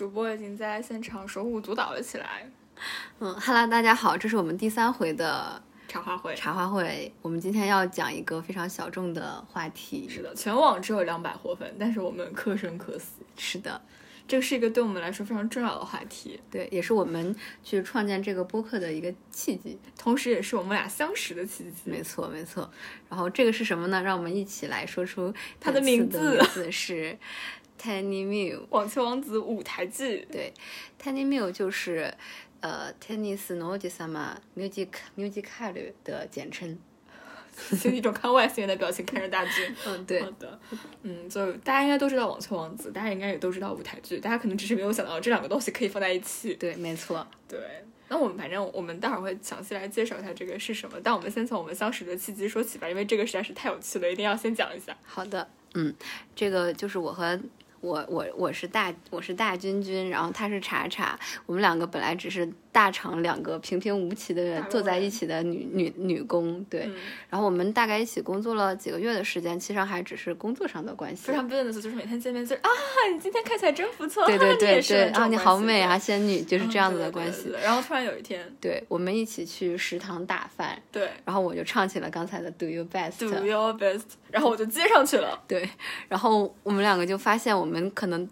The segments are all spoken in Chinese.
主播已经在现场手舞足蹈了起来。嗯哈喽，大家好，这是我们第三回的茶话会。茶话会。我们今天要讲一个非常小众的话题。是的，全网只有两百活粉，但是我们可生可死。是的，这个是一个对我们来说非常重要的话题。对，也是我们去创建这个播客的一个契机，同时也是我们俩相识的契机。没错，没错。然后这个是什么呢？让我们一起来说出它的名字。名字是 Tiny Mew，网球王子舞台剧。对，Tiny Mew 就是呃，Tennis No Ojisama Music Musical 的简称。就一种看外星人的表情看着大剧。嗯，对。好的，嗯，就大家应该都知道网球王子，大家应该也都知道舞台剧，大家可能只是没有想到这两个东西可以放在一起。对，没错。对，那我们反正我们待会儿会详细来介绍一下这个是什么，但我们先从我们相识的契机说起吧，因为这个实在是太有趣了，一定要先讲一下。好的，嗯，这个就是我和。我我我是大我是大君君，然后他是茶茶，我们两个本来只是大厂两个平平无奇的坐在一起的女女女工，对，然后我们大概一起工作了几个月的时间，其实还只是工作上的关系，非常 business，就是每天见面就是啊，你今天看起来真不错，对对对对，啊你好美啊仙女，就是这样子的关系。然后突然有一天，对我们一起去食堂打饭，对，然后我就唱起了刚才的 Do your best，Do your best，然后我就接上去了，对，然后我们两个就发现我们可能。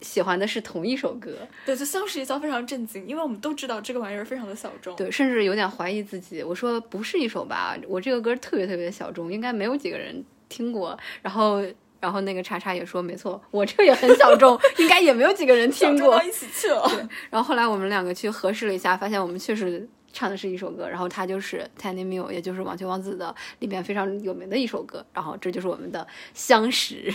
喜欢的是同一首歌，对，就相识一遭非常震惊，因为我们都知道这个玩意儿非常的小众，对，甚至有点怀疑自己。我说不是一首吧，我这个歌特别特别小众，应该没有几个人听过。然后，然后那个叉叉也说没错，我这个也很小众，应该也没有几个人听过。一起去了。对，然后后来我们两个去核实了一下，发现我们确实唱的是一首歌，然后它就是《Tiny Mew》，也就是《网球王子》的里面非常有名的一首歌。然后这就是我们的相识。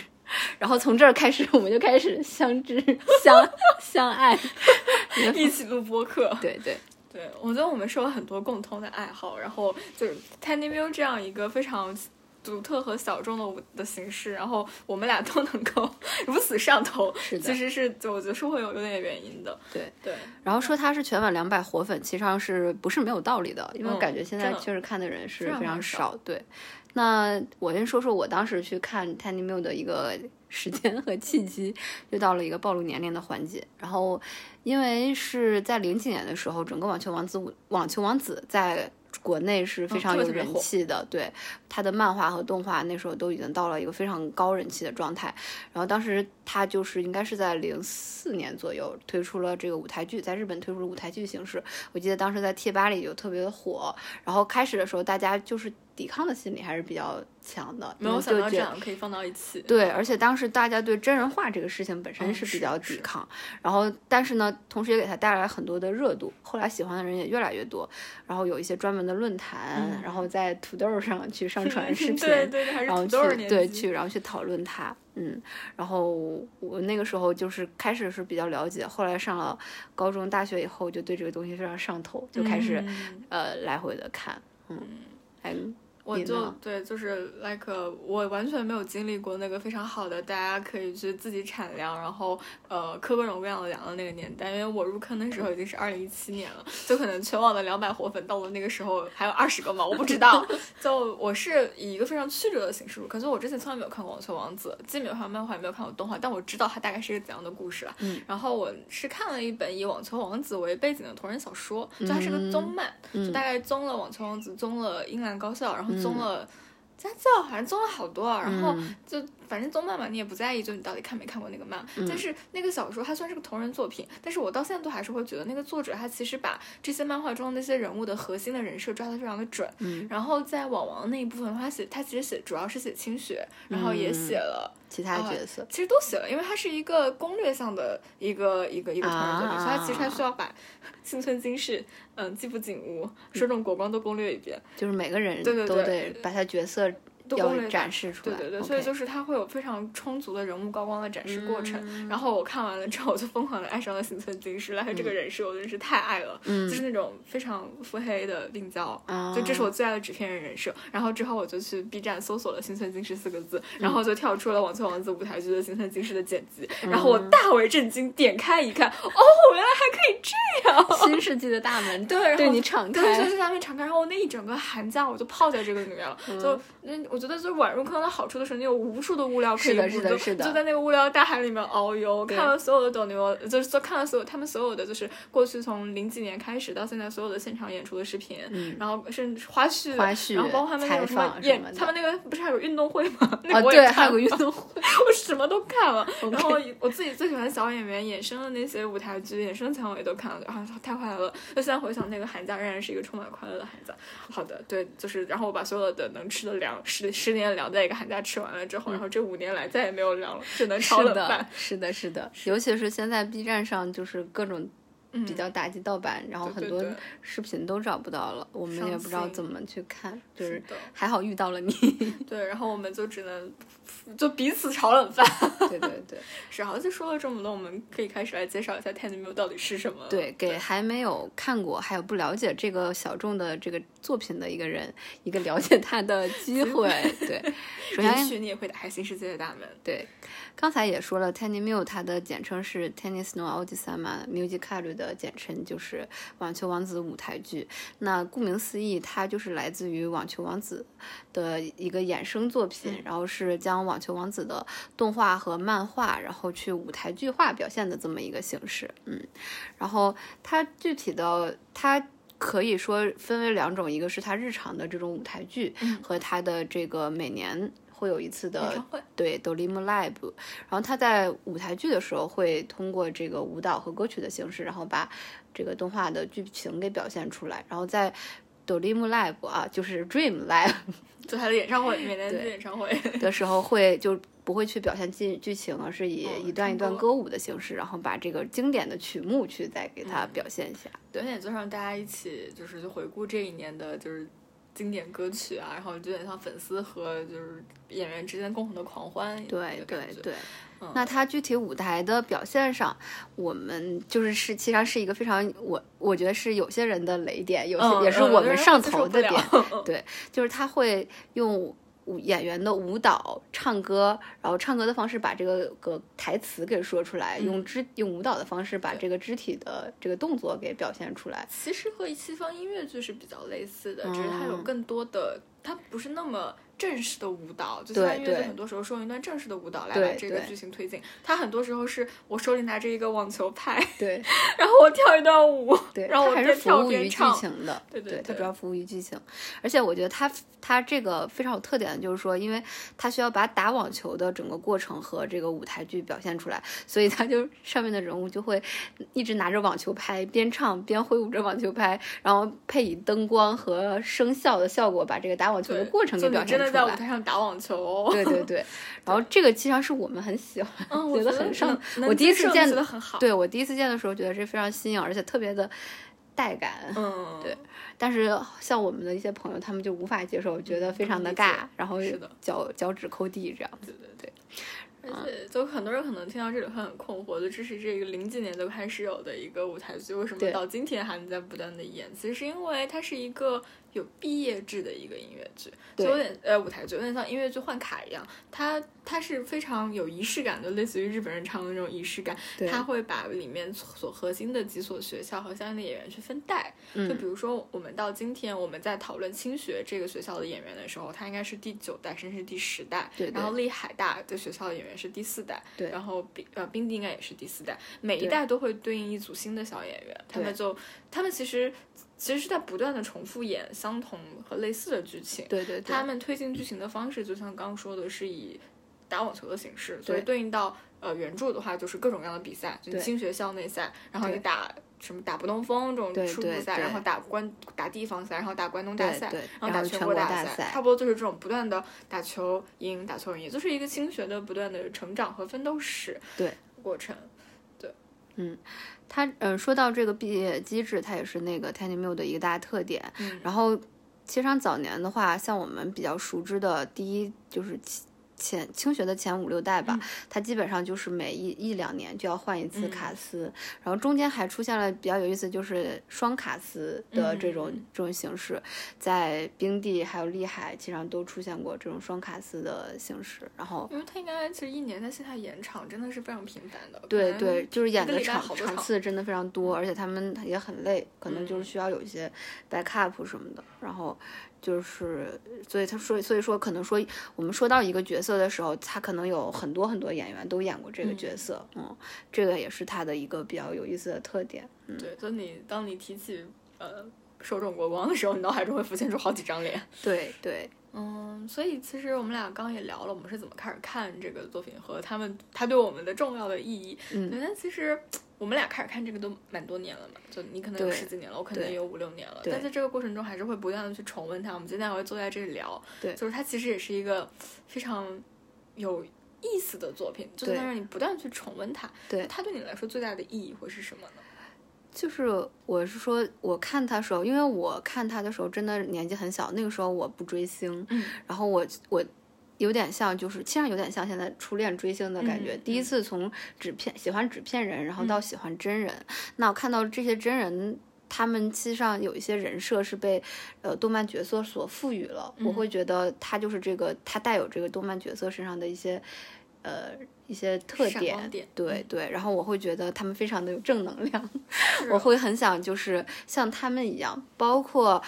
然后从这儿开始，我们就开始相知、相相爱，一起录播客。对对对，我觉得我们是有很多共通的爱好，然后就是 Tiny Mew 这样一个非常独特和小众的舞的形式，然后我们俩都能够 如此上头，其实是我觉得是会有有点原因的。对对。然后说他是全网两百活粉，其实上是不是没有道理的？因为我感觉现在确实看的人是非常少。对。那我先说说我当时去看 Tiny Mew 的一个时间和契机，就到了一个暴露年龄的环节。然后，因为是在零几年的时候，整个网球王子网球王子在国内是非常有人气的。对，他的漫画和动画那时候都已经到了一个非常高人气的状态。然后当时他就是应该是在零四年左右推出了这个舞台剧，在日本推出了舞台剧形式。我记得当时在贴吧里就特别的火。然后开始的时候，大家就是。抵抗的心理还是比较强的，没有想到这样可以放到一起。对，而且当时大家对真人化这个事情本身是比较抵抗，然后但是呢，同时也给他带来很多的热度，后来喜欢的人也越来越多，然后有一些专门的论坛，然后在土豆上去上 传视频，对对，然后去对去然后去讨论它，嗯，然后我那个时候就是开始是比较了解，后来上了高中大学以后就对这个东西非常上头，就开始呃来回的看，嗯，还。我就对，就是 like 我完全没有经历过那个非常好的，大家可以去自己产粮，然后呃磕各种各样的粮的那个年代。因为我入坑的时候已经是二零一七年了，就可能全网的两百活粉到了那个时候还有二十个嘛，我不知道。就我是以一个非常曲折的形式入，可是我之前从来没有看过《网球王子》，既没有看过漫画，也没有看过动画，但我知道它大概是一个怎样的故事了。嗯。然后我是看了一本以《网球王子》为背景的同人小说，就它是个综漫，就大概综了《网球王子》，综了《英兰高校》，然后。综了家教，反正综了好多啊，然后就反正综漫嘛，你也不在意，就你到底看没看过那个漫。但是那个小说它虽然是个同人作品，但是我到现在都还是会觉得那个作者他其实把这些漫画中的那些人物的核心的人设抓得非常的准。然后在网王那一部分，他写他其实写主要是写清雪，然后也写了其他角色，其实都写了，因为它是一个攻略向的一个一个一个同人作品，所以它其实还需要把幸村京世。嗯，季部景吾、手冢国光都攻略一遍，就是每个人对对都得把他角色。要展示出来，对对对，所以就是它会有非常充足的人物高光的展示过程。然后我看完了之后，我就疯狂的爱上了新村京世，来这个人设我真是太爱了，就是那种非常腹黑的病娇，就这是我最爱的纸片人人设。然后之后我就去 B 站搜索了新村京世四个字，然后就跳出了网球王子舞台剧的新村京世的剪辑，然后我大为震惊，点开一看，哦，原来还可以这样，新世纪的大门对对你敞开，对，就是大门敞开。然后我那一整个寒假我就泡在这个里面了，就那我。觉得就是晚入坑的好处就是你有无数的物料可以是的补，是的是的就在那个物料大海里面遨游，看了所有的斗牛，就是说看了所有他们所有的就是过去从零几年开始到现在所有的现场演出的视频，然后甚至花絮，嗯花絮然后包括他们那种什么演他们那个不是还有运动会吗？那啊，个我也对，还有个运动会，我什么都看了，然后我自己最喜欢小演员衍生的那些舞台剧、衍生的采访我也都看了，然后太快乐了。就现在回想那个寒假，仍然是一个充满快乐的寒假。好的，对，就是然后我把所有的能吃的粮，十十年的粮在一个寒假吃完了之后，然后这五年来再也没有聊了，只能炒是的冷饭。，是的，是的，尤其是现在 B 站上就是各种嗯。比较打击盗版，然后很多视频都找不到了，我们也不知道怎么去看，就是是的。还好遇到了你，对，然后我们就只能就彼此炒冷饭。对对对是，好像说了这么多，我们可以开始来介绍一下《Tiny Meal》到底是什么。对，给还没有看过还有不了解这个小众的这个作品的一个人一个了解他的 机会，对，首也先许你也会打开新世界的大门。对，刚才也说了，Tiny Meal 它的简称是 Tennis no a u d i s a m a Musical 的简称就是《网球王子》舞台剧。那顾名思义，它就是来自于《网球王子》的一个衍生作品，然后是将《网球王子》的动画和漫画，然后去舞台剧化表现的这么一个形式。嗯，然后它具体的它。可以说分为两种，一个是它日常的这种舞台剧，和他的这个每年会有一次的对 Dolim Live，然后他在舞台剧的时候会通过这个舞蹈和歌曲的形式，然后把这个动画的剧情给表现出来。然后在 Dolim Live 啊，就是 Dream Live 就他的演唱会，每年的演唱会。的时候会就不会去表现剧剧情，而是以哦一段一段歌歌舞的形式，然后把这个经典的曲目去再给它表现一下。对有点就让大家一起就是就回顾这一年的，就是经典歌曲啊，然后就有点像粉丝和就是演员之间共同的狂欢。对对对。嗯那它具体舞台的表现上，我们就是是，其实是一个非常我我觉得是有些人的雷点，有些、嗯也是我们上头的点。对，就是他会用舞演员的舞蹈、唱歌，然后唱歌的方式把这个个台词给说出来，用肢用舞蹈的方式把这个肢体的这个动作给表现出来。其实和西方音乐剧是比较类似的，只是它有嗯更多的，它不是那么。正式的舞蹈，就对西方音乐剧对很多时候是用一段正式的舞蹈来把这个剧情推进。他很多时候是我手里拿着一个网球拍，对 然后我跳一段舞，对，然后我还是服边跳务于剧边唱。情的。对对对它主要服务于剧情，而且我觉得他他这个非常有特点的就是说，因为他需要把打网球的整个过程和这个舞台剧表现出来，所以他就上面的人物就会一直拿着网球拍，边唱边挥舞着网球拍，然后配以灯光和声效的效果，把这个打网球的过程给就你在舞。台上打网球哦。对对对，然后这个其实际上是我们很喜欢，嗯，我觉得很上我第一次见觉得很好。对我第一次见的时候，觉得这非常新颖，而且特别的带感。嗯，对但是像我们的一些朋友，他们就无法接受，觉得非常的尬，然后是的脚脚趾抠地这样子。对对对。而且，就很多人可能听到这里会很困惑，就这是这个零几年就开始有的一个舞台剧，为什么到今天还能在不断的演？其实是因为它是一个有毕业制的一个音乐剧，就有点呃舞台剧，有点像音乐剧换卡一样。它它是非常有仪式感的，类似于日本人唱的那种仪式感。对它会把里面所核心的几所学校和相应的演员去分代。嗯就比如说，我们到今天我们在讨论清学这个学校的演员的时候，他应该是第九代甚至是第十代。对对然后立海大的学校的演员是第四代。对然后冰呃冰帝应该也是第四代，每一代都会对应一组新的小演员，他们就他们其实其实是在不断的重复演相同和类似的剧情。对对对他，们推进剧情的方式，就像刚刚说的，是以打网球的形式，所以对对应到呃原著的话，就是各种各样的比赛，就对新学校内赛，然后你打什么打不动风这种对初步赛，然后打关打地方赛，然后打关东大赛，对对然后打全国大大赛差不多就是这种不断的打球赢打球赢，也就是一个新学的不断的成长和奋斗史对过程。他嗯，说到这个毕业机制，它也是那个 Tiny Meal 的一个大特点。嗯然后，其实上早年的话，像我们比较熟知的第一就是其前清学的前五六代吧，它基本上就是每一一两年就要换一次卡司，然后中间还出现了比较有意思，就是双卡司的这种、嗯。这种形式，在冰地还有厉海，基本上都出现过这种双卡司的形式。然后，因为他应该其实一年在线下演场真的是非常频繁的，对对，就是演的场场次真的非常多，而且他们也很累，可能就是需要有一些 backup 什么的。然后就是所以他说，所以说可能说我们说到一个角色的时候，他可能有很多很多演员都演过这个角色，嗯，这个也是他的一个比较有意思的特点。嗯，对，就你当你提起呃手冢国光的时候，你脑海中会浮现出好几张脸。对对。嗯，所以其实我们俩刚刚也聊了，我们是怎么开始看这个作品和他们他对我们的重要的意义。嗯，但其实我们俩开始看这个都蛮多年了嘛，就你可能有十几年了，我可能也有五六年了。但在这个过程中，还是会不断的去重温它。我们今天还会坐在这里聊，对，就是它其实也是一个非常有意思的作品，就是让你不断去重温它。对，它对你来说最大的意义会是什么呢？就是我是说，我看他时候，因为我看他的时候真的年纪很小，那个时候我不追星，嗯，然后我我有点像，就是其实有点像现在初恋追星的感觉，第一次从纸片喜欢纸片人，然后到喜欢真人。那我看到这些真人，他们其实上有一些人设是被呃动漫角色所赋予了，我会觉得他就是这个，他带有这个动漫角色身上的一些。呃，一些特点，对对，然后我会觉得他们非常的有正能量，我会很想就是像他们一样，包括。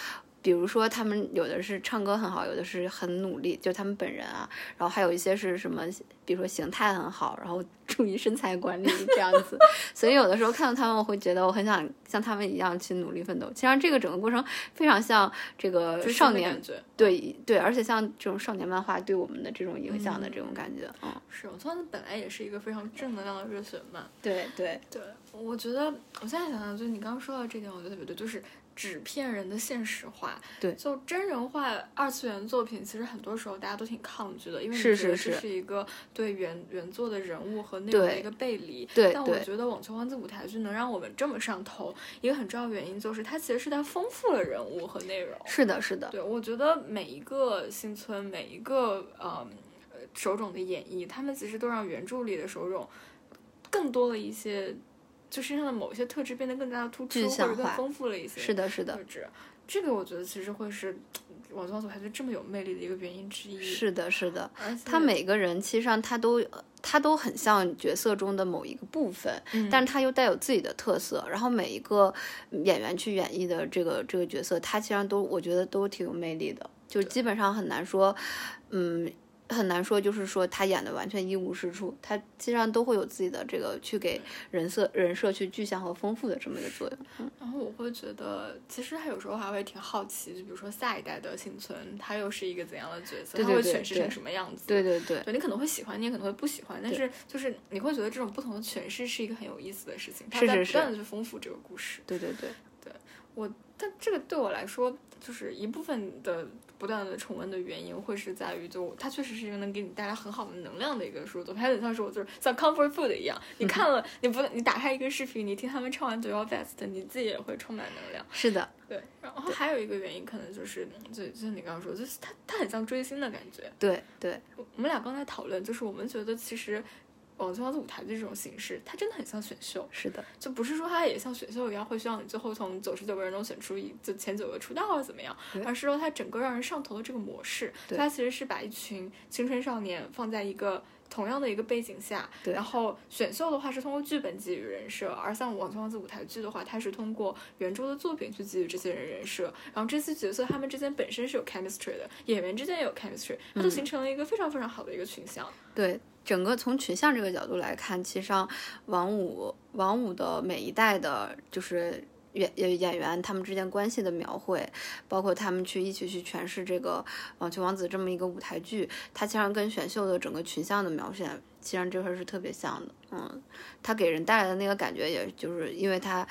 比如说，他们有的是唱歌很好，有的是很努力，就他们本人啊。然后还有一些是什么，比如说形态很好，然后 注意身材管理这样子。所以有的时候看到他们，我会觉得我很想像他们一样去努力奋斗。其实这个整个过程非常像这个少年，对对，而且像这种少年漫画对我们的这种影响的这种感觉，嗯，是我从本来也是一个非常正能量的热血漫，对对对，我觉得我现在想想，就你刚刚说到这点，我觉得特别对，就是。纸片人的现实化，对，就真人化二次元作品，其实很多时候大家都挺抗拒的，因为是是是，是一个对原原作的人物和内容的一个背离。对，但我觉得《网球王子》舞台剧能让我们这么上头，一个很重要原因就是它其实是它丰富了人物和内容。是的，是的。对，我觉得每一个新村，每一个呃手冢的演绎，他们其实都让原著里的手冢更多了一些。就身上的某些特质变得更加的突出，或者更丰富了一些。是的，是的。特质，这个我觉得其实会是网球组还是这么有魅力的一个原因之一。是的，是的。他每个人其实上他都他都很像角色中的某一个部分，但是他又带有自己的特色。然后每一个演员去演绎的这个这个角色，他其实上都我觉得都挺有魅力的，就基本上很难说，嗯。很难说，就是说他演的完全一无是处，他其实上都会有自己的这个去给人设人设去具象和丰富的这么一个作用。然后我会觉得，其实他有时候还会挺好奇，就比如说下一代的幸存，他又是一个怎样的角色，他会诠释成什么样子？对对对，对你可能会喜欢，你也可能会不喜欢，但是就是你会觉得这种不同的诠释是一个很有意思的事情，他在不断的去丰富这个故事。对对对，对我，但这个对我来说，就是一部分的。不断的重温的原因会是在于，就它确实是一个能给你带来很好的能量的一个书作，它有点像是我就是像 comfort food 一样，你看了你不你打开一个视频，你听他们唱完《Do Your Best》，你自己也会充满能量。是的，对。然后还有一个原因，可能就是就就像你刚刚说，就是它它很像追星的感觉。对对。我们俩刚才讨论，就是我们觉得其实。网球王子舞台的这种形式，它真的很像选秀。是的，就不是说它也像选秀一样，会需要你最后从九十九个人中选出一就前九个出道啊怎么样，而是说它整个让人上头的这个模式，它其实是把一群青春少年放在一个同样的一个背景下，然后选秀的话是通过剧本给予人设，而像网球王子舞台剧的话，它是通过原著的作品去给予这些人人设，然后这些角色他们之间本身是有 chemistry 的，演员之间也有 chemistry，它就形成了一个非常非常好的一个群像。对。整个从群像这个角度来看，其实上王五王五的每一代的，就是演演员他们之间关系的描绘，包括他们去一起去诠释这个《网球王子》这么一个舞台剧，它其实跟选秀的整个群像的描写，其实这块是特别像的。嗯，它给人带来的那个感觉，也就是因为它。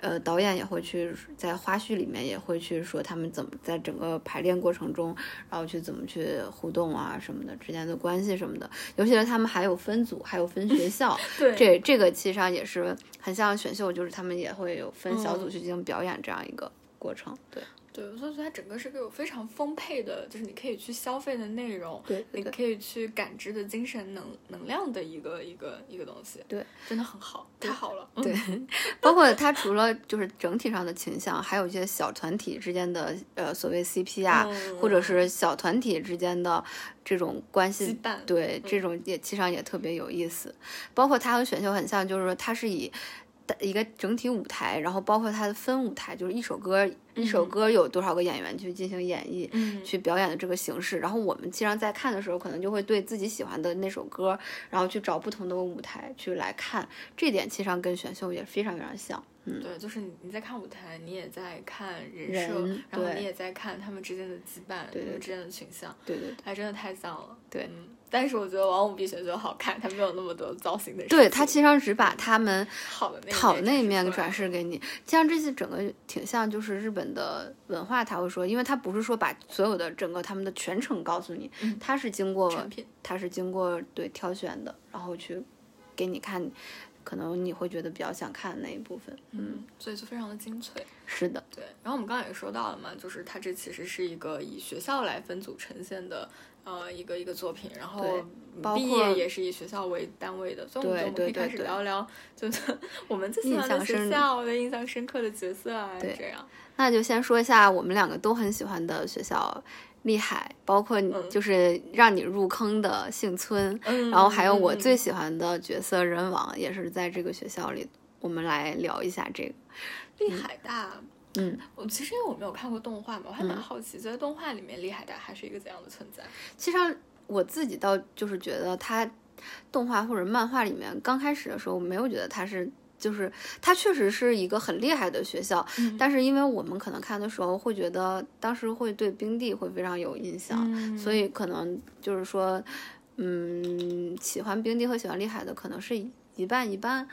呃，导演也会去在花絮里面也会去说他们怎么在整个排练过程中，然后去怎么去互动啊什么的之间的关系什么的，尤其是他们还有分组，还有分学 校，对，这这个其实上也是很像选秀，就是他们也会有分小组去进行表演这样一个过程，对。对，所以说它整个是个有非常丰沛的，就是你可以去消费的内容，对，你可以去感知的精神能能量的一个一个一个东西，对，真的很好，太好了，对，包括它除了就是整体上的倾向，还有一些小团体之间的呃所谓 CP 啊，或者是小团体之间的这种关系，对，这种也其实上也特别有意思，包括它和选秀很像，就是说它是以。一个整体舞台，然后包括它的分舞台，就是一首歌一首歌有多少个演员去进行演绎，嗯去表演的这个形式。然后我们经常在看的时候，可能就会对自己喜欢的那首歌，然后去找不同的舞台去来看。这点其实上跟选秀也非常非常像。嗯，对，就是你你在看舞台，你也在看人人设，然后你也在看他们之间的羁绊，对对他们之间的群像，对对还真的太像了。对嗯，但是我觉得王五比选秀好看，它没有那么多造型的事。对，他其实上只把他们好的那一好的那一面面展示给你，像这些整个挺像就是日本的文化，他会说，因为他不是说把所有的整个他们的全程告诉你，嗯他是经过。他是经过对挑选的，然后去给你看，可能你会觉得比较想看的那一部分。嗯，所以就非常的精粹。是的，对，然后我们刚刚也说到了嘛，就是它这其实是一个以学校来分组呈现的。呃，一个一个作品，然后包毕括业也是以学校为单位的，所以我们可以开始对对对聊聊，就是我们最喜欢的学印象深校的印象深刻的角色啊，对这样。那就先说一下我们两个都很喜欢的学校。厉害，包括就是让你入坑的幸村，嗯然后还有我嗯最喜欢的角色人王，也是在这个学校里。我们来聊一下这个。厉海大，嗯，我其实因为我没有看过动画嘛，我还蛮好奇，在动画里面厉海大还是一个怎样的存在？其实我自己倒就是觉得它动画或者漫画里面刚开始的时候，没有觉得它是。就是它确实是一个很厉害的学校，嗯但是因为我们可能看的时候会觉得当时会对冰帝会非常有印象，嗯所以可能就是说，嗯，喜欢冰帝和喜欢厉害的可能是一半一半。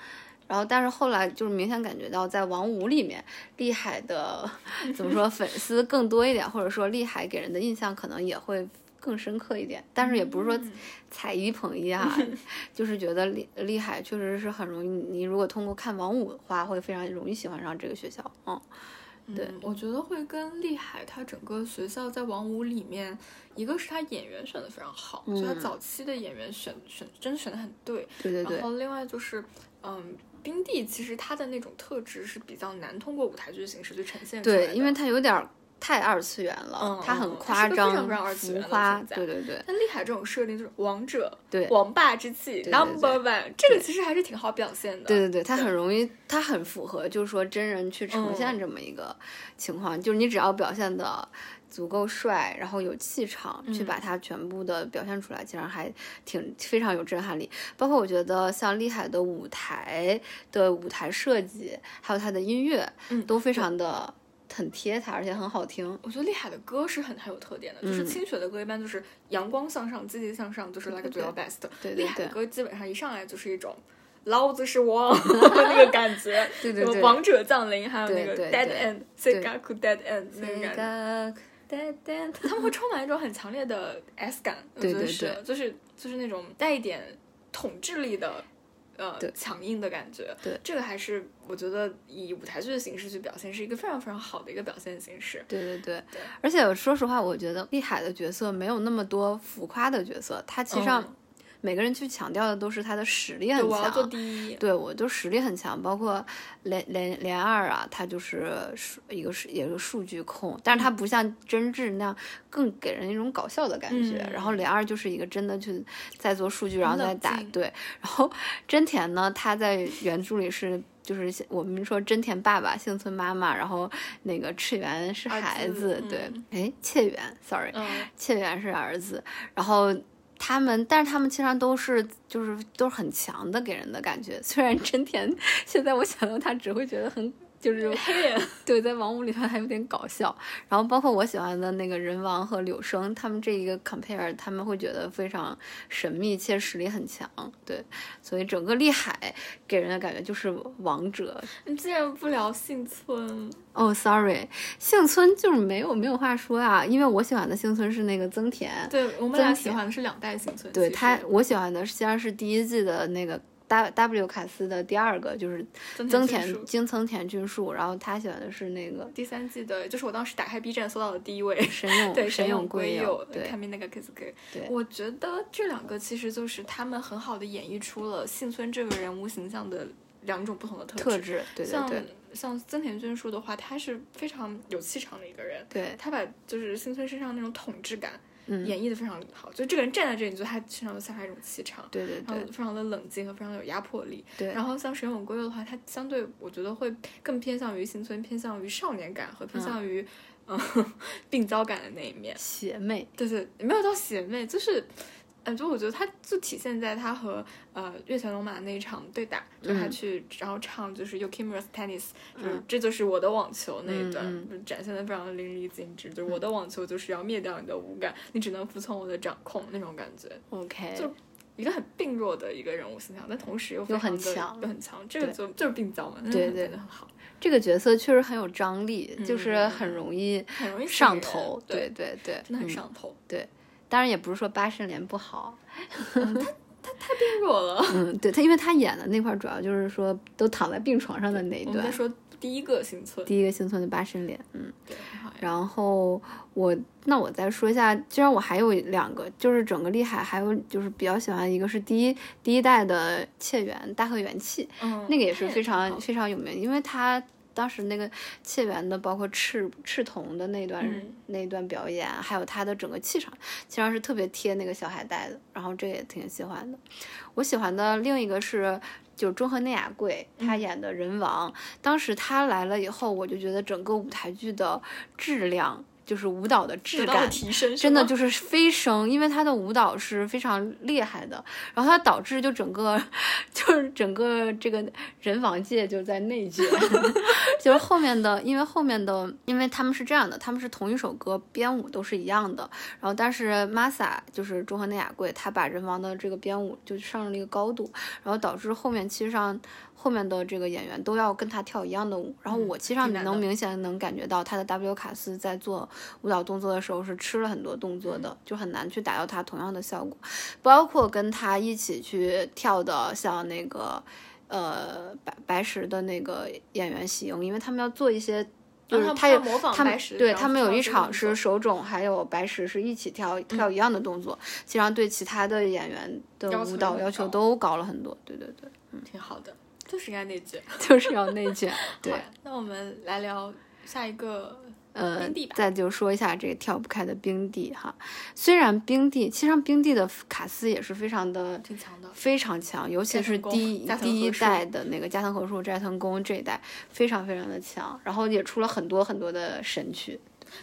然后，但是后来就是明显感觉到，在王五里面，厉害的怎么说粉丝更多一点，或者说厉害给人的印象可能也会更深刻一点。但是也不是说嗯踩一捧一啊，就是觉得厉厉害确实是很容易。你如果通过看王五的话，会非常容易喜欢上这个学校。嗯，对嗯，我觉得会跟厉海他整个学校在王五里面，一个是他演员选的非常好，就他嗯早期的演员选选真的选的很对，对对对然，后另外就是，嗯，冰帝其实他的那种特质是比较难通过舞台剧形式去呈现出来的，对，因为他有点儿太二次元了，嗯它很夸张、常非常二次元对对对。但厉海这种设定就是王者，对王霸之气 number one，这个其实还是挺好表现的。对对对，他很容易，他很符合，就是说真人去呈现嗯。这么一个情况，就是你只要表现的足够帅，然后有气场，去嗯把它全部的表现出来，竟然还挺非常有震撼力。包括我觉得像厉害的舞台的舞台设计，还有他的音乐，嗯都非常的很贴他，而且很好听。我觉得厉害的歌是很很有特点的，就是嗯清雪的歌一般就是阳光向上、积极向上，就是 like 对 do your best。对对对厉害的歌基本上一上来就是一种。老子是王 那个感觉，对对对王者降临，还有那个 dead end、对 segaku dead end 那个感觉，他们会充满一种很强烈的 S 感，我对对觉得是对就是就是那种带一点统治力的。呃，强硬的感觉，对。这个还是我觉得以舞台剧的形式去表现，是一个非常非常好的一个表现形式。对对对对，而且说实话，我觉得厉海的角色没有那么多浮夸的角色，他其实上嗯每个人去强调的都是他的实力很对，我要做强。第一。对我就实力很强，包括连连连二啊，他就是数一个是也是数据控，但是他不像真志那样更给人一种搞笑的感觉。嗯然后连二就是一个真的去在做数据，然后再打对。然后真田呢，他在原著里是。就是我们说真田爸爸、幸村妈妈，然后那个赤原是孩子子，对嗯，哎，切原，sorry，嗯，切原是儿子，然后他们，但是他们经常都是就是都是很强的给人的感觉。虽然真田现在我想到他只会觉得很就是黑人，对，在王屋里面还有点搞笑。然后包括我喜欢的那个人王和柳生，他们这一个 compare，他们会觉得非常神秘且实力很强。对，所以整个厉海给人的感觉就是王者。你竟然不聊幸村，哦、s o r r y 幸村就是没有没有话说啊，因为我喜欢的幸村是那个增田。对我们俩喜欢的是两代幸村。对他，我喜欢的实际上是第一季的那个 W W 卡斯的第二个，就是增增田俊树田金增田俊树，然后他喜欢的是那个第三季的，就是我当时打开 B 站搜到的第一位。神勇 对，神勇勇归友，对看明那个 kiss 给。对我觉得这两个其实就是他们很好的演绎出了幸村这个人物形象的两种不同的特质。特质，对对像对像增田俊树的话，他是非常有气场的一个人，对他把就是幸村身上那种统治感演绎的非常好。就这个人站在这里，你觉得他身上就散发一种气场，对对对，非常的冷静和非常的有压迫力。对。然后像神永归的话，他相对我觉得会更偏向于新村，偏向于少年感和偏向于嗯 病娇感的那一面。邪魅。对对，没有到邪魅，就是。嗯，就我觉得他就体现在他和呃月前龙马那一场对打，就他去然后唱就是 Yukimura's Tennis，就是这就是我的网球那一段，就展现的非常淋漓尽致。就是我的网球就是要灭掉你的五感，你只能服从我的掌控那种感觉。OK，就一个很病弱的一个人物形象，但同时又又很强，又很强。这个就就是病娇嘛，对对，很好。这个角色确实很有张力，就是很容易很容易上头。对对对，真的很上头。对。当然也不是说八神莲不好，他他太病弱了。嗯，对他，因为他演的那块主要就是说都躺在病床上的那一段。说第一个星村，第一个星村的八神莲，嗯，对。然后我那我再说一下，既然我还有两个，就是整个厉害，还有就是比较喜欢一个是第一第一代的切元大和元气，嗯，那个也是非常非常有名，因为他。当时那个切元的，包括赤赤瞳的那段那段表演，还有他的整个气场，其实上是特别贴那个小海带的。然后这也挺喜欢的。我喜欢的另一个是，就是中和内雅贵，他演的人王。当时他来了以后，我就觉得整个舞台剧的质量。就是舞蹈的质感提升，真的就是飞升，因为他的舞蹈是非常厉害的，然后他导致就整个 就是整个这个人王界就在内卷，就是后面的，因为后面的，因为他们是这样的，他们是同一首歌编舞都是一样的，然后但是 Masa 就是中和内雅贵，他把人王的这个编舞就上了一个高度，然后导致后面其实上。后面的这个演员都要跟他跳一样的舞，然后我其实上能明显能感觉到他的 W 卡斯在做舞蹈动作的时候是吃了很多动作的，就很难去达到他同样的效果。包括跟他一起去跳的，像那个呃白白石的那个演员喜英，因为他们要做一些，就是他有他们对他们有一场是手冢还有白石是一起跳跳一样的动作，实际上对其他的演员的舞蹈要求都高了很多。对对对，嗯，挺好的。就是应该内卷，就是要内卷。对，那我们来聊下一个呃。再就说一下这个跳不开的冰帝哈。虽然冰帝，其实上冰帝的卡斯也是非常的挺强的，非常强，尤其是第第一代的那个加藤和树、斋藤工这一代，非常非常的强。然后也出了很多很多的神曲。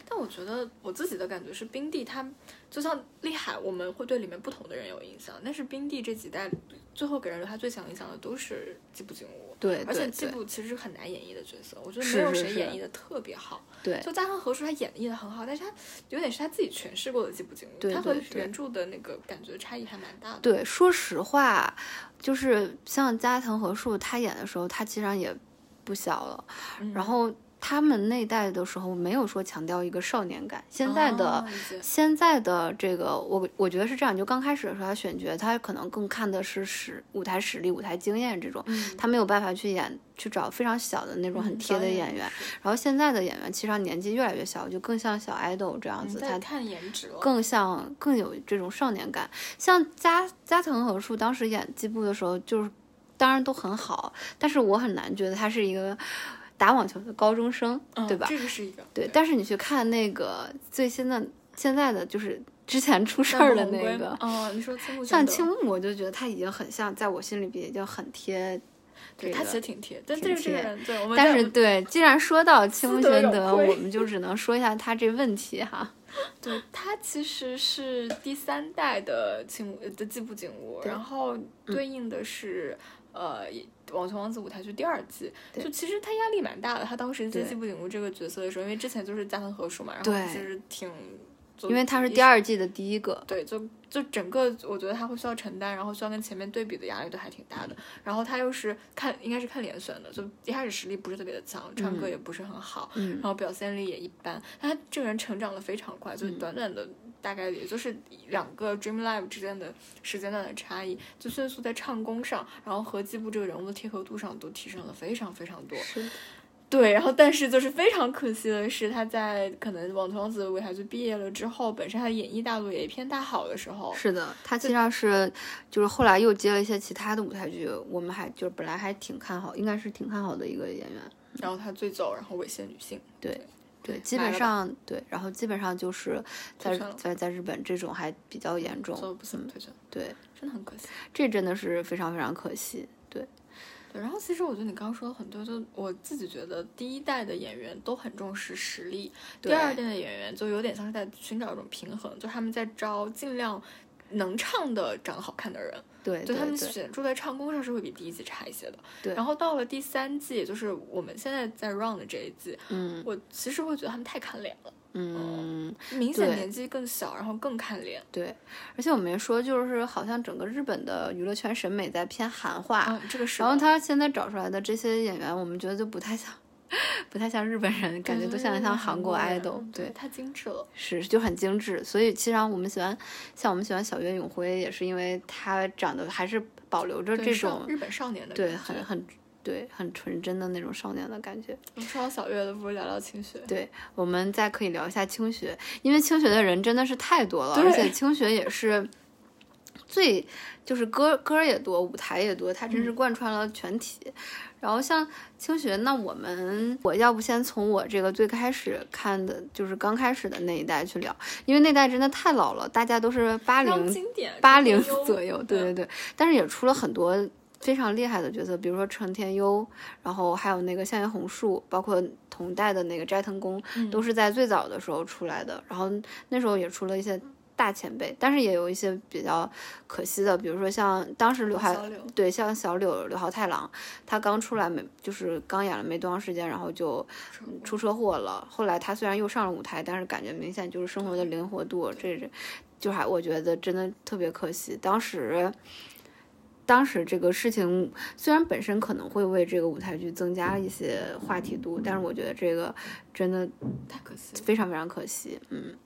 但我觉得我自己的感觉是，冰帝他就像厉害，我们会对里面不同的人有印象。但是冰帝这几代最后给人留下最强印象的都是吉卜景吾，对，而且吉卜其实很难演绎的角色，我觉得没有谁演绎的特别好。对，就加藤和树他演绎的很好，但是他有点是他自己诠释过的吉卜景吾，他和原著的那个感觉差异还蛮大的。对，说实话，就是像加藤和树他演的时候，他其实也不小了，然后。他们那代的时候没有说强调一个少年感，现在的现在的这个我我觉得是这样，就刚开始的时候他选角，他可能更看的是实舞台实力、舞台经验这种，他没有办法去演去找非常小的那种很贴的演员。然后现在的演员其实上年纪越来越小，就更像小爱豆这样子，他看颜值更像更有这种少年感。像加加藤和树当时演基布的时候，就是当然都很好，但是我很难觉得他是一个。打网球的高中生，对吧？这个是一个对，但是你去看那个最新的现在的，就是之前出事儿的那个，哦，你说青木像青木，我就觉得他已经很像，在我心里边已经很贴。对他其实挺贴，但这个这个人，对，但是对，既然说到青木玄德，我们就只能说一下他这问题哈。对他其实是第三代的青木的季部景物，然后对应的是呃。《网球王子》舞台剧第二季，就其实他压力蛮大的。他当时接季部景物这个角色的时候，因为之前就是加藤和树嘛，然后其实挺，因为他是第二季的第一个，对，就就整个我觉得他会需要承担，然后需要跟前面对比的压力都还挺大的。然后他又是看应该是看脸选的，就一开始实力不是特别的强，唱歌也不是很好，然后表现力也一般。但他这个人成长的非常快，就短短的。大概也就是两个 Dream Live 之间的时间段的差异，就迅速在唱功上，然后和季部这个人物的贴合度上都提升了非常非常多。是，对，然后但是就是非常可惜的是，他在可能网球王子舞台剧毕业了之后，本身他演艺大陆也一片大好的时候，是的，他实际上是就是后来又接了一些其他的舞台剧，我们还就是本来还挺看好，应该是挺看好的一个演员，然后他最走，然后猥亵女性，对。对，基本上对，然后基本上就是在在在日本这种还比较严重，所以不怎么推荐，对，真的很可惜。这真的是非常非常可惜，对，对，然后其实我觉得你刚刚说的很多，就我自己觉得第一代的演员都很重视实力，第二代的演员就有点像是在寻找一种平衡，就他们在招尽量能唱的、长得好看的人，对对就他们选住在唱功上是会比第一季差一些的。对然后到了第三季，就是我们现在在 run 的这一季，嗯我其实会觉得他们太看脸了，嗯，明显年纪更小，然后更看脸。对，而且我没说，就是好像整个日本的娱乐圈审美在偏韩化，嗯，这个是。然后他现在找出来的这些演员，我们觉得就不太像，不太像日本人，感觉都像像韩国人 idol，对，太精致了。是就很精致。所以其实上我们喜欢，像我们喜欢小岳永辉，也是因为他长得还是保留着这种日本少年的对很很对很纯真的那种少年的感觉。说到小岳的，不如聊聊清雪。对，我们再可以聊一下清学，因为清学的人真的是太多了，而且清学也是最就是歌歌也多，舞台也多，它真是嗯贯穿了全体。然后像清学，那我们我要不先从我这个最开始看的，就是刚开始的那一代去聊，因为那代真的太老了，大家都是八零，八零左右，对对对，但是也出了很多非常厉害的角色，比如说成天优，然后还有那个相叶红树，包括同代的那个斋藤工，嗯。都是在最早的时候出来的。然后那时候也出了一些大前辈，但是也有一些比较可惜的，比如说像当时刘海对，像小柳刘浩太郎，他刚出来没就是刚演了没多长时间，然后就出车祸了。后来他虽然又上了舞台，但是感觉明显就是生活的灵活度，这是就还我觉得真的特别可惜。当时，当时这个事情虽然本身可能会为这个舞台剧增加一些话题度，但是我觉得这个真的太可惜。非常非常可惜，嗯。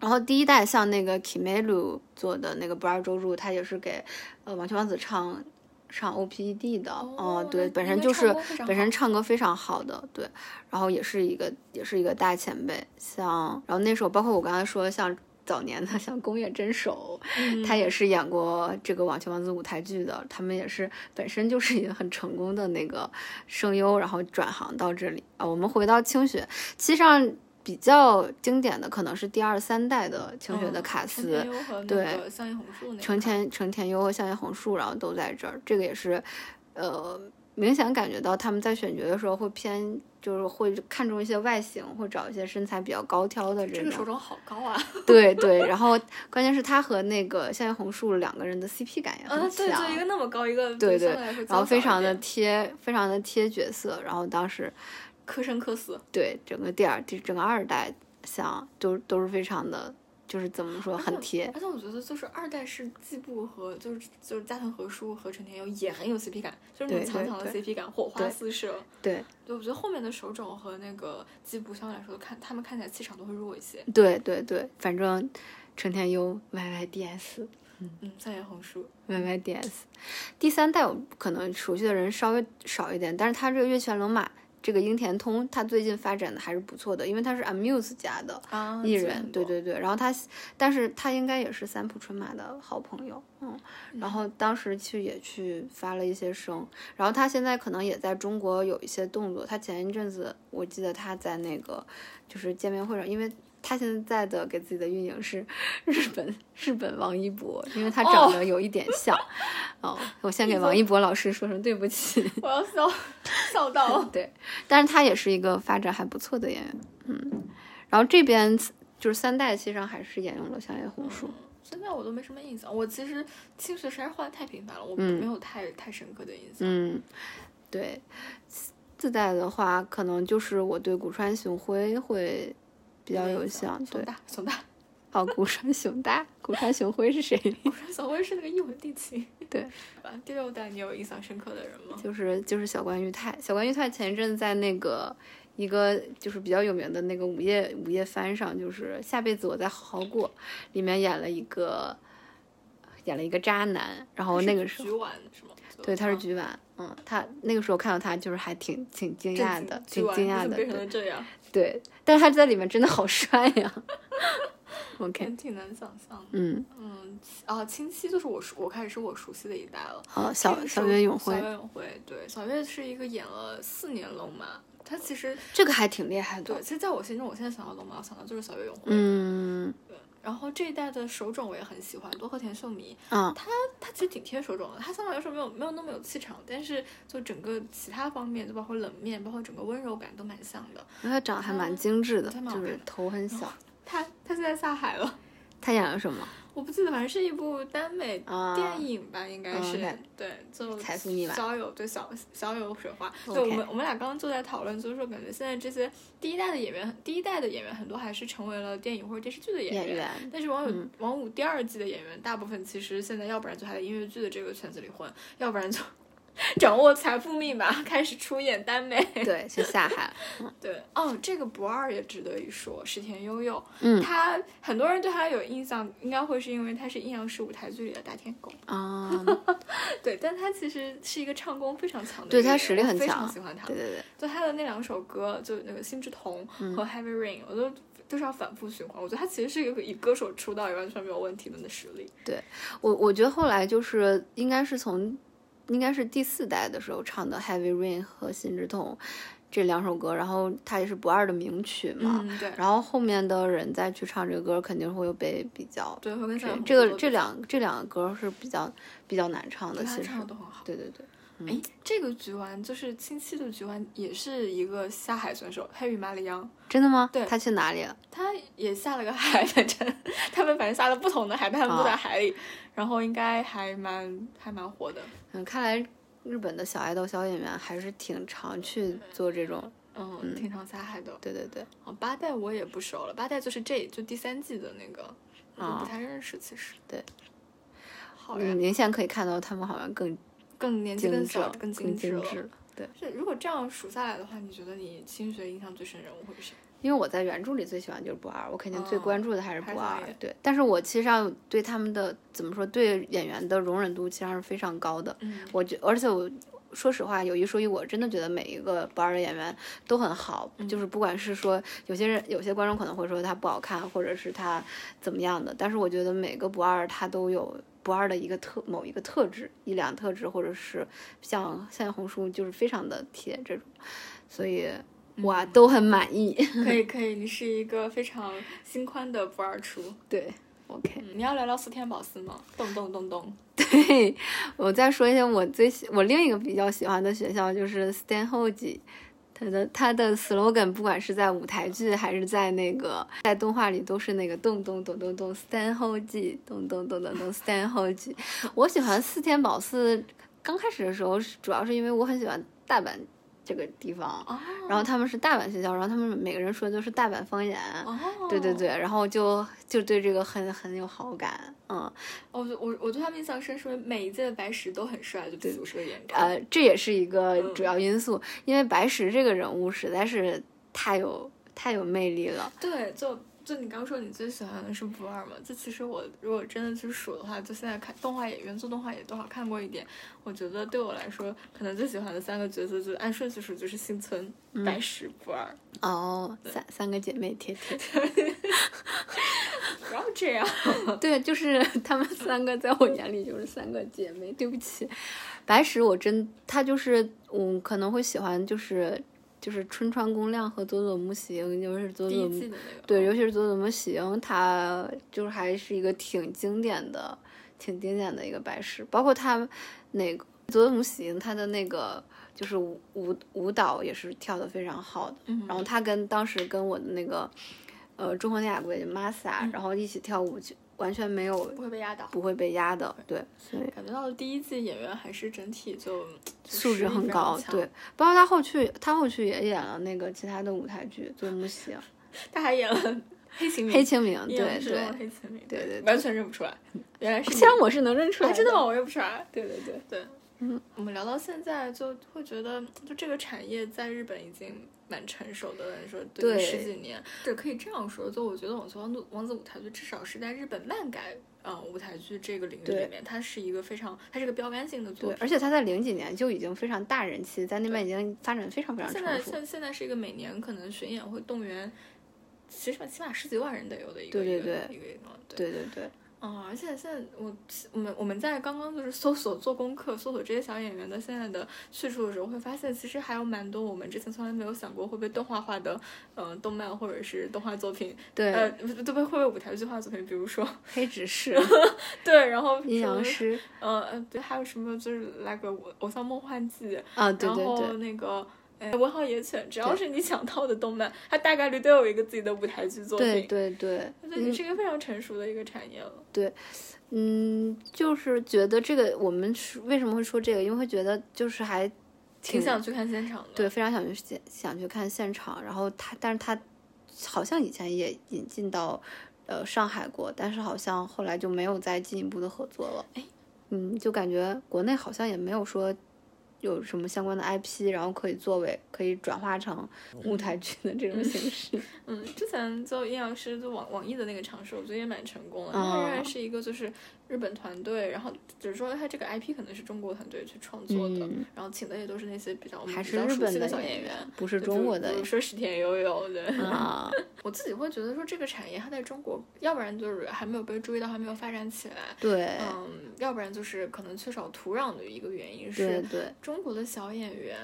然后第一代像那个 Kimelu 做的那个不二周助，他也是给呃网球王子唱唱 OPED 的，哦嗯，对，本身就是本身唱歌非常好的，对，然后也是一个也是一个大前辈，像然后那时候包括我刚才说的像早年的 像宫野真守，嗯。他也是演过这个网球王子舞台剧的，他们也是本身就是一个很成功的那个声优，然后转行到这里。啊。我们回到清雪，其实上比较经典的可能是第二三代的清雪的卡斯，对成田成田优和相叶红树，然后都在这儿，这个也是，呃，明显感觉到他们在选角的时候会偏，就是会看重一些外形，会找一些身材比较高挑的这种。这个手肘好高啊！对对，然后关键是他和那个相叶红树两个人的 CP 感也很啊，强。对，就一个那么高，一个对对然后非常的的贴，非常的贴角色。然后当时磕生磕死，对整个第二、第整个二代像都都是非常的，就是怎么说很贴。而且我觉得就是二代是季布和就是就是加藤和树和陈田优也很有 CP 感，就是那种强强的 CP 感，火花四射。对对，我觉得后面的手冢和那个季布相对来说看他们看起来气场都会弱一些。对对对，反正成田优 YYDS。嗯，三叶红书，YYDS，第三代我可能熟悉的人稍微少一点，但是他这个月泉龙马这个樱田通，他最近发展的还是不错的，因为他是 Amuse 家的啊艺人，对对对，然后他，但是他应该也是三浦春马的好朋友，嗯，然后当时去也去发了一些声，然后他现在可能也在中国有一些动作，他前一阵子我记得他在那个就是见面会上，因为。他现在的给自己的运营是 日本日本王一博，因为他长得有一点像。哦我先给王一博老师说声对不起。我要笑笑到。对，但是他也是一个发展还不错的演员。嗯，然后这边就是三代，其实上还是沿用了相叶红树。现在我都没什么印象，我其实清学实在是换的太频繁了，我嗯没有太、太深刻的印象。嗯，对，自带的话，可能就是我对古川雄辉会比较有像。对，熊大，熊大，哦，古川雄大，古川雄辉是谁？古川雄辉是那个一文定情。对，第六代你有印象深刻的人吗？就是就是小关裕太，小关裕太前一阵在那个一个就是比较有名的那个午夜午夜番上，就是下辈子我再好好过，里面演了一个演了一个渣男，然后那个时候局晚是吗？对他是菊丸，嗯，他那个时候看到他就是还挺挺惊讶的，挺惊惊讶的，对了这样，对，但是他在里面真的好帅呀，OK，挺难想象的。嗯，嗯，啊，清溪就是我熟，我开始是我熟悉的一代了。啊，小小候小岳永辉，小岳永辉，对，小岳是一个演了四年龙马，他其实这个还挺厉害的。对，其实在我心中，我现在想到龙马，我想到就是小岳永辉。嗯然后这一代的手冢我也很喜欢，多和田秀弥，嗯，他他其实挺贴手冢的，他相对来说没有没有那么有气场，但是就整个其他方面，就包括冷面，包括整个温柔感都蛮像的。因为他长得还蛮精致的就是头很小。他他现在下海了，他演了什么？我不记得，反正是一部耽美啊电影吧，应该是、对，就财富密码小有对小小有水花。对，我们我们俩刚刚就在讨论，就是说感觉现在这些第一代的演员，第一代的演员很多还是成为了电影或者电视剧的演演员但是王五、嗯王五第二季的演员，大部分其实现在要不然就还在音乐剧的这个圈子里混，要不然就 掌握财富密码，开始出演耽美。对，去下海。对，哦，这个不二也值得一说，石田悠悠，嗯他很多人对他有印象，应该会是因为他是阴阳师舞台剧里的大天狗。啊，对，但他其实是一个唱功非常强的一对他实力很强非常强喜欢他。对对对，就他的那两首歌，就那个《心之瞳》嗯和《Heavy Rain》，我都都是要反复循环。我觉得他其实是一个以歌手出道也完全没有问题的那实力。对我我觉得后来就是应该是从应该是第四代的时候唱的《Heavy Rain》和《心之痛》这两首歌，然后它也是不二的名曲嘛。嗯，对，然后后面的人再去唱这个歌，肯定会有被比较。对，会跟这这个这两这两个歌是比较比较难唱的，其实唱的都很好。对对对，哎，这个局丸就是亲戚的局丸，也是一个下海选手，黑羽马里央，真的吗？对他去哪里了？他也下了个海，反正他们反正下了不同的海，但他们都在啊海里，然后应该还蛮还蛮火的。嗯，看来日本的小爱豆、小演员还是挺常去做这种。嗯，挺常下海的。对对对，哦，八代我也不熟了，八代就是这就第三季的那个，我不太认识。其实，对，好明显可以看到他们好像更更年纪精致了，更小，更精致。对，是如果这样数下来的话，你觉得你新学印象最深人物会是谁？因为我在原著里最喜欢就是不二，我肯定最哦关注的还是不二。对，但是我其实上对他们的怎么说，对演员的容忍度其实上是非常高的。嗯，我觉，而且我说实话，有一说一，我真的觉得每一个不二的演员都很好。嗯就是不管是说有些人、有些观众可能会说他不好看，或者是他怎么样的，但是我觉得每个不二他都有不二的一个特某一个特质、一两特质，或者是像像红书就是非常的贴这种，所以哇都很满意。可以 可以，你是一个非常心宽的不二厨。对，OK。嗯，你要聊聊四天宝司吗？咚咚咚咚。对，我再说一下我最喜我另一个比较喜欢的学校就是 Stanhope，他的他的 slogan 不管是在舞台剧还是在那个在动画里都是那个咚咚咚咚咚 stan ho g 咚咚咚咚咚 Stanhope。我喜欢四天宝寺，刚开始的时候是主要是因为我很喜欢大阪这个地方，哦然后他们是大阪学校，然后他们每个人说的都是大阪方言。哦，对对对，然后就就对这个很很有好感，嗯，我我我对他们印象深，是因为每一届的白石都很帅，就比如说演出。呃，这也是一个嗯主要因素，因为白石这个人物实在是太有太有魅力了。对，就就你刚说你最喜欢的是不二嘛？就其实我如果真的去数的话，就现在看动画也原作动画也多少看过一点。我觉得对我来说，可能最喜欢的三个角色，就按顺序数，就是幸村、白石、不二。哦，三三个姐妹贴贴，不要这样。对，就是 她们三个在我眼里就是三个姐妹。对不起，白石我真她就是嗯可能会喜欢就是就是春川公亮和佐佐木喜英，就是佐佐木对，尤其是佐佐木喜英，她就是还是一个挺经典的、挺经典的一个白石，包括他那个佐佐木喜英，她的那个就是舞舞舞蹈也是跳的非常好的。嗯。然后他跟当时跟我的那个呃中恒雅贵 Masa，、然后一起跳舞，就完全没有不会被压倒。不会被压的，对，所以感觉到了第一季演员还是整体就就 素质很高，对。包括他后续，他后续也演了那个其他的舞台剧，佐佐木喜、他还演了 黑晴明，黑清明，对对。黑晴明，对对对完全认不出来，原来是虽然我是能认出来啊，真的吗？我认不出来。对对对。对，嗯，我们聊到现在，就会觉得，就这个产业在日本已经蛮成熟的了。你说对对十几年，这可以这样说。就我觉得《网球王子王子舞台剧》至少是在日本漫改嗯舞台剧这个领域里面，它是一个非常，它是个标杆性的作对，品。而且它在零几年就已经非常大人气，在那边已经发展非常非常现在。现现在是一个每年可能巡演会动员，其实起码十几万人得有的一个对对一个对一个一个对。对对对，嗯，而且现在我我们我们在刚刚就是搜索做功课，搜索这些小演员的现在的去处的时候，会发现其实还有蛮多我们之前从来没有想过会被动画化的，嗯、动漫或者是动画作品，对，呃，都被会被舞台剧化作品，比如说 黑执事、对，然后阴阳，师呃呃，对，还有什么就是那个偶像梦幻季，啊，对对然后对。那个。哎，文豪野犬，只要是你想到的动漫，它大概率都有一个自己的舞台剧作对品。对对，我觉得也是一个非常成熟的一个产业了。对嗯，就是觉得这个我们是为什么会说这个，因为会觉得就是还挺想去看现场的。对，非常想去现想去看现场。然后他，但是他好像以前也引进到呃上海过，但是好像后来就没有再进一步的合作了。哎，嗯，就感觉国内好像也没有说有什么相关的 IP，然后可以作为可以转化成舞台剧的这种形式。嗯，之前做阴阳师做网网易的那个尝试，我觉得也蛮成功的。哦它仍然是一个就是日本团队，然后只是说他这个 IP 可能是中国团队去创作的，嗯然后请的也都是那些比较我们还比是日本较熟悉的小演小员，不是中国的比如说石田悠悠的。啊。我自己会觉得说这个产业它在中国，要不然就是还没有被注意到，还没有发展起来。对，嗯，要不然就是可能缺少土壤的一个原因对是，对中国的小演员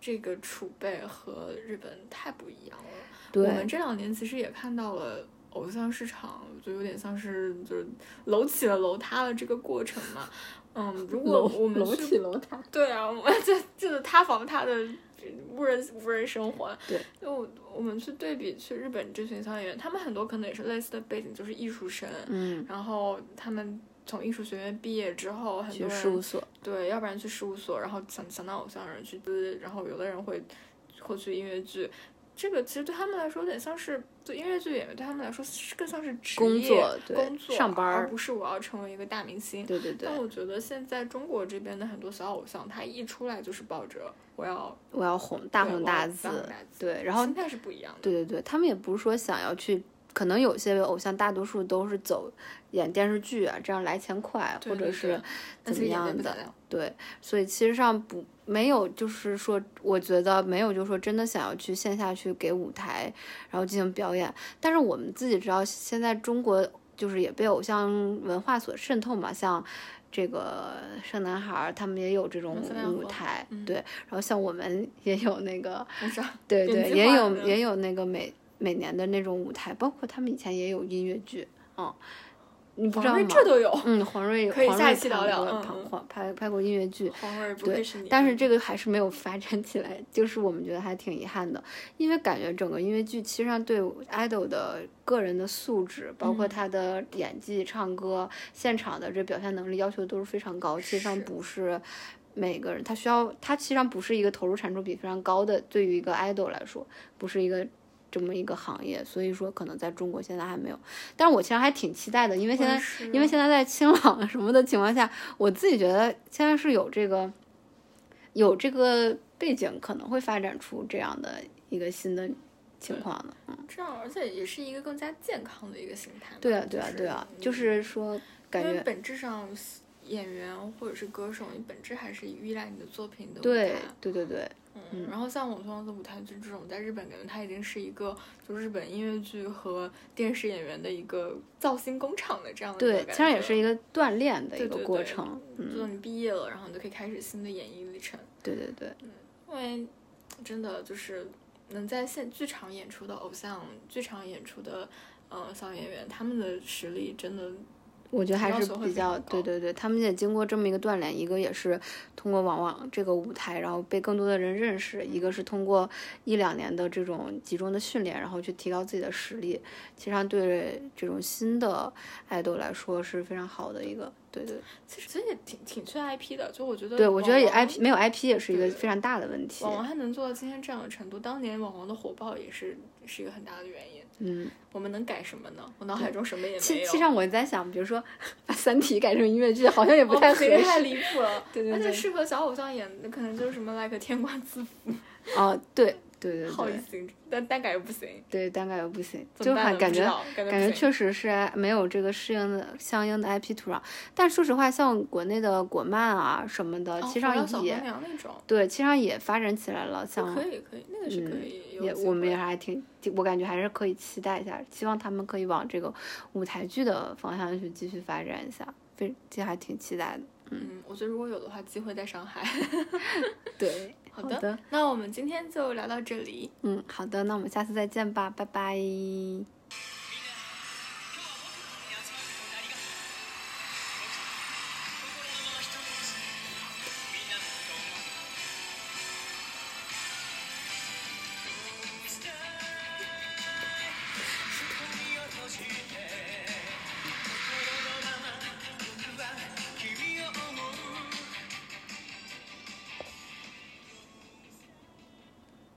这个储备和日本太不一样了。对，我们这两年其实也看到了偶像市场，就有点像是就是楼起了楼塌了这个过程嘛。嗯，如果我们楼去起楼塌。对啊，我们就就是塌房塌的无人无人生活。对，就我我们去对比去日本这群小演员，他们很多可能也是类似的背景，就是艺术生，嗯，然后他们从艺术学院毕业之后，很去多人事务所。对，要不然去事务所，然后想想当偶像的人去资，然后有的人会会去音乐剧。这个其实对他们来说有点像是，对音乐剧演员对他们来说是更像是职工业作对工作上班而不是我要成为一个大明星。对对对但，我觉得现在中国这边的很多小偶像，他一出来就是抱着我要我要红大红大紫对，然后心态是不一样的。对对对，他们也不是说想要去，可能有些偶像大多数都是走演电视剧啊，这样来钱快，对对或者是怎么样的。对，所以其实上不没有，就是说，我觉得没有，就是说真的想要去线下去给舞台，然后进行表演。但是我们自己知道，现在中国就是也被偶像文化所渗透嘛，像这个生男孩儿，他们也有这种舞台，嗯对。然后像我们 也有那个，对对，也有也有那个每每年的那种舞台，包括他们以前也有音乐剧，嗯，你不知道吗？这都有。嗯，黄瑞可以下一期聊聊嗯嗯拍黄拍拍过音乐剧，黄瑞不对愧是你，但是这个还是没有发展起来，就是我们觉得还挺遗憾的，因为感觉整个音乐剧其实上对 idol 的个人的素质，包括嗯他的演技、唱歌、现场的这表现能力要求都是非常高，其实上不是。每个人他需要，他其实上不是一个投入产出比非常高的，对于一个 idol 来说，不是一个这么一个行业，所以说可能在中国现在还没有。但是我其实还挺期待的，因为现在因为现在在清朗什么的情况下，我自己觉得现在是有这个有这个背景，可能会发展出这样的一个新的情况的。嗯，这样，而且也是一个更加健康的一个心态。对啊，对啊，对啊，就是说感觉本质上演员或者是歌手，你本质还是依赖你的作品的对。对对对，嗯，然后像《我王的舞台剧这种，在日本感觉它已经是一个就日本音乐剧和电视演员的一个造星工厂的这样的一对，其实也是一个锻炼的一个对对对过程。就嗯，你毕业了，然后你就可以开始新的演艺历程。对对对，嗯因为真的就是能在现剧场演出的偶像，剧场演出的呃小演员，他们的实力真的我觉得还是比较对对对，他们也经过这么一个锻炼，一个也是通过往往这个舞台，然后被更多的人认识；一个是通过一两年的这种集中的训练，然后去提高自己的实力。其实上对这种新的爱豆来说是非常好的一个，对对其实其实也挺挺缺 IP 的。就我觉得，对，我觉得也 IP 没有 IP 也是一个非常大的问题。网红还能做到今天这样的程度，当年网红的火爆也是是一个很大的原因。嗯，我们能改什么呢？我脑海中什么也没有。其实上我在想，比如说把《三体》改成音乐剧，好像也不哦太合这个太适。离谱了。对对对而且适合小偶像演的，可能就是什么 like 天官赐福。哦，对对对对但单改又不行，对，单改又不行，就很感觉感觉感觉确实是没有这个适应的相应的 IP 土壤。但说实话，像国内的国漫啊什么的，哦其实上也、对，其实上也发展起来了。像可以可以，那个是可以，有也我们也还挺，我感觉还是可以期待一下，希望他们可以往这个舞台剧的方向去继续发展一下，非这还挺期待的。嗯，我觉得如果有的话，机会在上海。对，好的，好的，那我们今天就聊到这里。嗯，好的，那我们下次再见吧，拜拜。